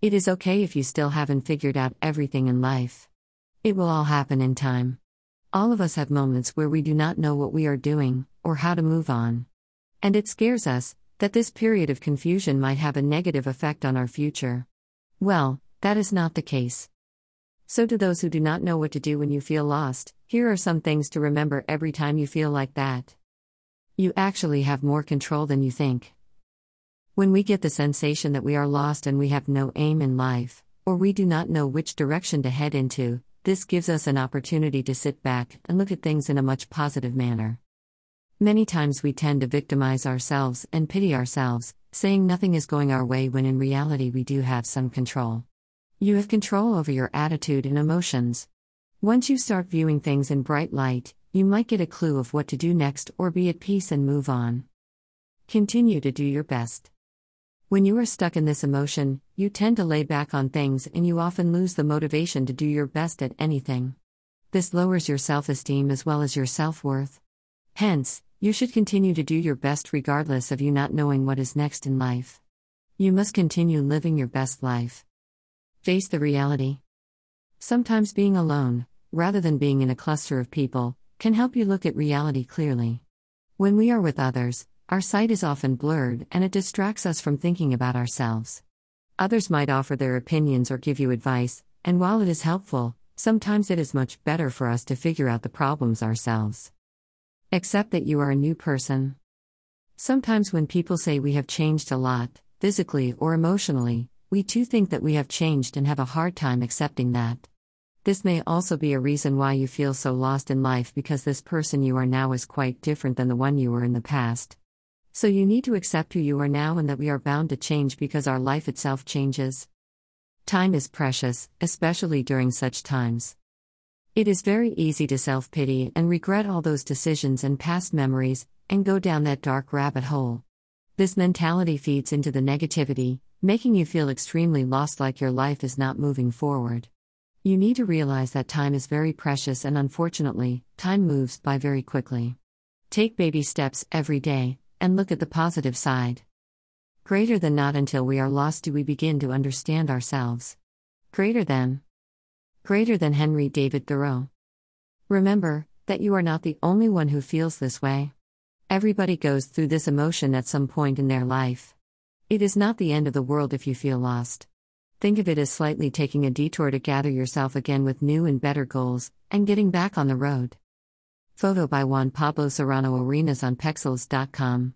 It is okay if you still haven't figured out everything in life. It will all happen in time. All of us have moments where we do not know what we are doing, or how to move on. And it scares us that this period of confusion might have a negative effect on our future. Well, that is not the case. So, to those who do not know what to do when you feel lost, here are some things to remember every time you feel like that. You actually have more control than you think. When we get the sensation that we are lost and we have no aim in life, or we do not know which direction to head into, this gives us an opportunity to sit back and look at things in a much positive manner. Many times we tend to victimize ourselves and pity ourselves, saying nothing is going our way when in reality we do have some control. You have control over your attitude and emotions. Once you start viewing things in bright light, you might get a clue of what to do next or be at peace and move on. Continue to do your best. When you are stuck in this emotion, you tend to lay back on things and you often lose the motivation to do your best at anything. This lowers your self esteem as well as your self worth. Hence, you should continue to do your best regardless of you not knowing what is next in life. You must continue living your best life. Face the reality. Sometimes being alone, rather than being in a cluster of people, can help you look at reality clearly. When we are with others, our sight is often blurred and it distracts us from thinking about ourselves. Others might offer their opinions or give you advice, and while it is helpful, sometimes it is much better for us to figure out the problems ourselves. Accept that you are a new person. Sometimes when people say we have changed a lot, physically or emotionally, we too think that we have changed and have a hard time accepting that. This may also be a reason why you feel so lost in life because this person you are now is quite different than the one you were in the past. So you need to accept who you are now and that we are bound to change because our life itself changes. Time is precious, especially during such times. It is very easy to self pity and regret all those decisions and past memories, and go down that dark rabbit hole. This mentality feeds into the negativity, making you feel extremely lost like your life is not moving forward. You need to realize that time is very precious and unfortunately, time moves by very quickly. Take baby steps every day, and look at the positive side. Greater than not until we are lost do we begin to understand ourselves. Greater than. Greater than Henry David Thoreau. Remember that you are not the only one who feels this way. Everybody goes through this emotion at some point in their life. It is not the end of the world if you feel lost. Think of it as slightly taking a detour to gather yourself again with new and better goals, and getting back on the road. Photo by Juan Pablo Serrano Arenas on Pexels.com.